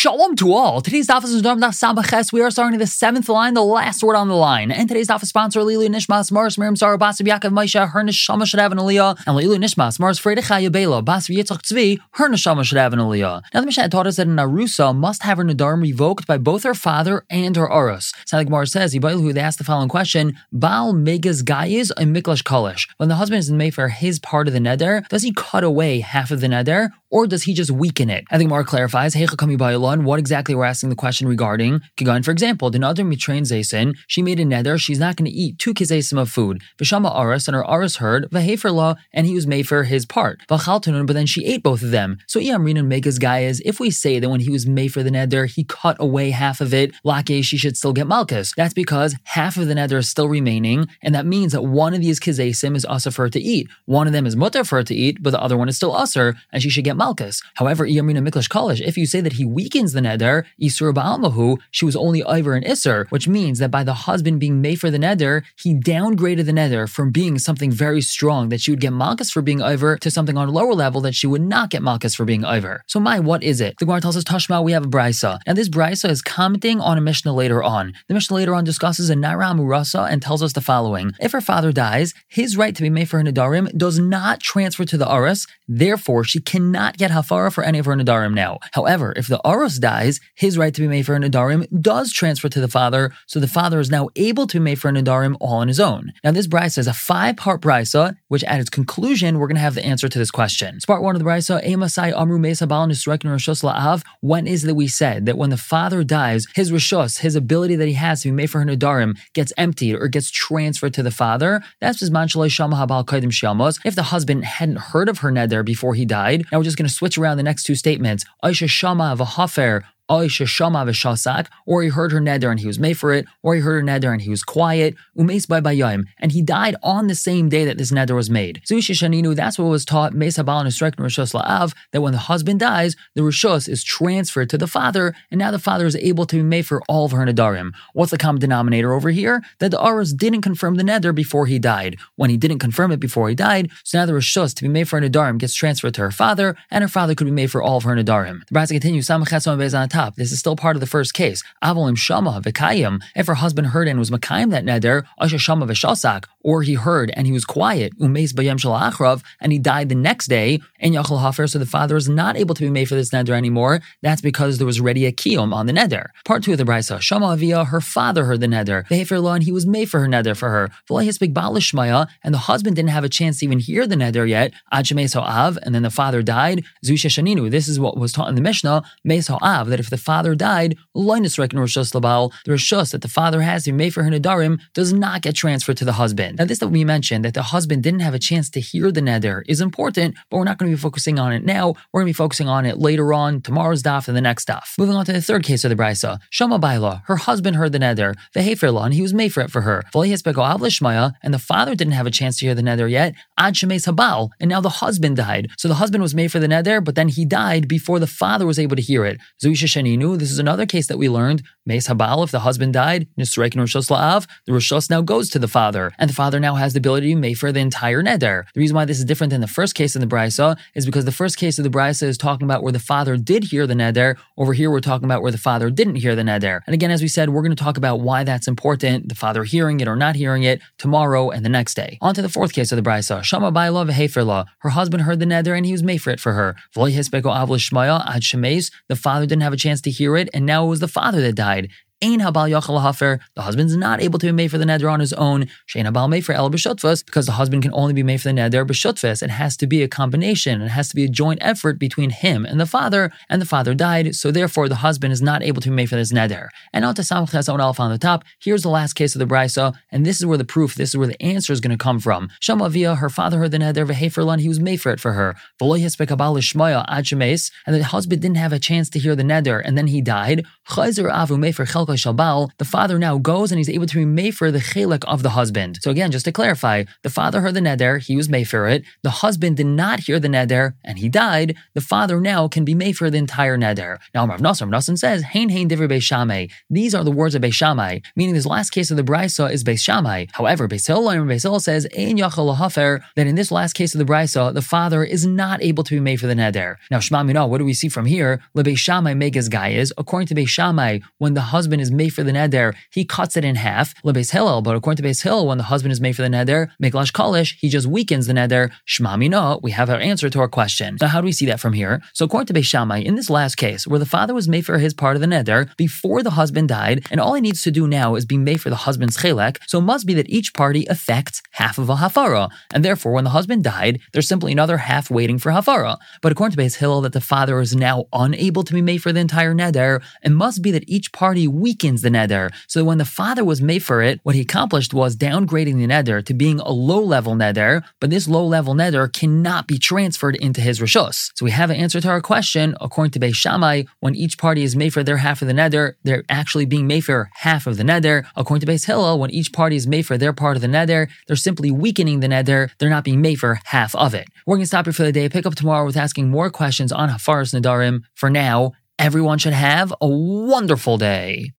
Shalom to all. Today's daf is Daf Sabaches. We are starting the seventh line, the last word on the line. And today's daf is sponsored Lilu Nishmas, Mars, Miriam Zara, Basib Yaakov, Maisha, her Neshama should have an aliyah, and Lilu Nishmas, Mars, Freda Chaya Bela, Basib Yitzchak Tzvi, her Neshama should have an aliyah. Now the Mishnah taught us that an Arusa must have her Nadarim revoked by both her father and her Arus. So like Mar says, who they asked the following question, Baal Megas Gayis and Miklash Kalish. When the husband is made for his part of the neder, does he cut away half of the neder, or does he just weaken it? I think Mar clarifies, Heicha Kami what exactly we're asking the question regarding. Kigan, for example, the Nadar Mitrain Zaysin, she made a nether, she's not going to eat two kizesim of food. Vishama Aris and her Aras heard, Vahefer and he was made for his part. Vachaltunun, but then she ate both of them. So Iamrin Megas Gayas, if we say that when he was made for the nether, he cut away half of it, Lake, she should still get Malchus. That's because half of the nether is still remaining, and that means that one of these kizesim is also for her to eat. One of them is mutter for her to eat, but the other one is still usher, and she should get Malchus. However, Iamrina Miklish Kalish, if you say that he weakens the neder, Isur Ba'almahu, she was only over and Isser, which means that by the husband being made for the neder, he downgraded the neder from being something very strong that she would get Malchus for being over to something on a lower level that she would not get Malchus for being over. So, my, what is it? The Gemara tells us Tashma, we have a Brisa, and this Brisa is commenting on a Mishnah later on. The Mishnah later on discusses a Nara Murasa and tells us the following: If her father dies, his right to be made for Nadarim does not transfer to the Aras, therefore she cannot get Hafara for any of her Nadarim now. However, if the Dies, his right to be made for an Nadarim does transfer to the father, so the father is now able to be made for an Nadarim all on his own. Now, this brisa is a five part brisa, which at its conclusion, we're going to have the answer to this question. So part one of the brisa, Emasai Amru Mesa La'av, when is that we said that when the father dies, his Rishos, his ability that he has to be made for an Nadarim, gets emptied or gets transferred to the father? That's Bisman Shalai Shama Habal Kaidim Shiamos. If the husband hadn't heard of her Neder before he died, now we're just going to switch around the next two statements. Aisha Shama fair. Vahafer or he heard her neder and he was made for it, or he heard her neder and he was quiet, umes by bayayim, and he died on the same day that this neder was made. Zuishishaninu, that's what was taught, mes habal rishos la'av, that when the husband dies, the rishos is transferred to the father, and now the father is able to be made for all of her nedarim. What's the common denominator over here? That the aras didn't confirm the neder before he died. When he didn't confirm it before he died, so now the rishos to be made for her nedarim gets transferred to her father, and her father could be made for all of her nedarim. The Brisa continues, top. This is still part of the first case. Avolim shama v'kayim. If her husband heard and was makayim that neder, asher shama v'shasak, or he heard and he was quiet, umeis bayem shalachrav, and he died the next day, and yachal hafer, so the father is not able to be made for this neder anymore. That's because there was already a kiyum on the neder. Part two of the brisa, shama avia, her father heard the neder, vehefer law, and he was made for her neder for her. And the husband didn't have a chance to even hear the neder yet. Av, and then the father died. Zusha shaninu. This is what was taught in the Mishnah. Av, that if the father died, loinus reckon Rishos Labal, the Rishos that the father has to be made for her Nadarim does not get transferred to the husband. Now, this that we mentioned, that the husband didn't have a chance to hear the Neder, is important, but we're not going to be focusing on it now. We're going to be focusing on it later on, tomorrow's daf and the next daf. Moving on to the third case of the Brisa. Shama Baila, her husband heard the Neder, Veheferla, and he was made for it for her. And the father didn't have a chance to hear the Neder yet, Ad Habal, and now the husband died. So the husband was made for the Neder, but then he died before the father was able to hear it. Zuisha Sheninu, this is another case that we learned. Meis Habal, if the husband died, Nisrek and La'av, the Rishos now goes to the father, and the father now has the ability to make for the entire neder. The reason why this is different than the first case in the Brisa is because the first case of the Brisa is talking about where the father did hear the neder. Over here, we're talking about where the father didn't hear the neder. And again, as we said, we're going to talk about why that's important, the father hearing it or not hearing it, tomorrow and the next day. On to the fourth case of the Brisa. Shama Baila Veheferla. Her husband heard the neder and he was made for it for her. The father didn't have a chance to hear it, and now it was the father that died. Ein habal yachal hafer. The husband's not able to be made for the neder on his own. Shein habal made for el b'shutvas because the husband can only be made for the neder b'shutvas. It has to be a combination. It has to be a joint effort between him and the father. And the father died, so therefore the husband is not able to be made for this neder. And now to samach alf on the top. Here's the last case of the brisa, and this is where the proof, this is where the answer is going to come from. Shama via her father heard the neder v'heferlan. He was made for it for her. And the husband didn't have a chance to hear the neder, and then he died. Chayzer avu made for Shalbal, the father now goes and he's able to be Mayfair the Chelek of the husband. So again, just to clarify, the father heard the neder, he was Mayfair it. The husband did not hear the neder, and he died. The father now can be Mayfair the entire neder. Now, Rav Nassim, Nassim says, Hain Hain Diver Beis Shammai. These are the words of Beis Shammai, meaning this last case of the Brisa is Beis Shammai. However, and Beis Hillel says, Ein Yachal Hafer, that in this last case of the Brisa, the father is not able to be made for the neder. Now, Shema what do we see from here? Le Beis Shammai Megas Guy is, according to Beis Shammai, when the husband is made for the neder, he cuts it in half. Le Beis Hillel, but according to Beis Hillel, when the husband is made for the neder, Meklash Kalish, he just weakens the neder. Shema Mina, we have our answer to our question. Now, how do we see that from here? So, according to Beis Shammai, in this last case, where the father was made for his part of the neder before the husband died, and all he needs to do now is be made for the husband's chelek, so it must be that each party affects half of a hafara, and therefore, when the husband died, there's simply another half waiting for hafara. But according to Beis Hillel, that the father is now unable to be made for the entire neder, it must be that each party weakens the neder. So when the father was made for it, what he accomplished was downgrading the neder to being a low level neder, but this low level neder cannot be transferred into his rishos. So we have an answer to our question. According to Beis Shammai, when each party is made for their half of the neder, they're actually being made for half of the neder. According to Beis Hillel, when each party is made for their part of the neder, they're simply weakening the neder. They're not being made for half of it. We're going to stop here for the day. Pick up tomorrow with asking more questions on Hafaras Nadarim. For now, everyone should have a wonderful day.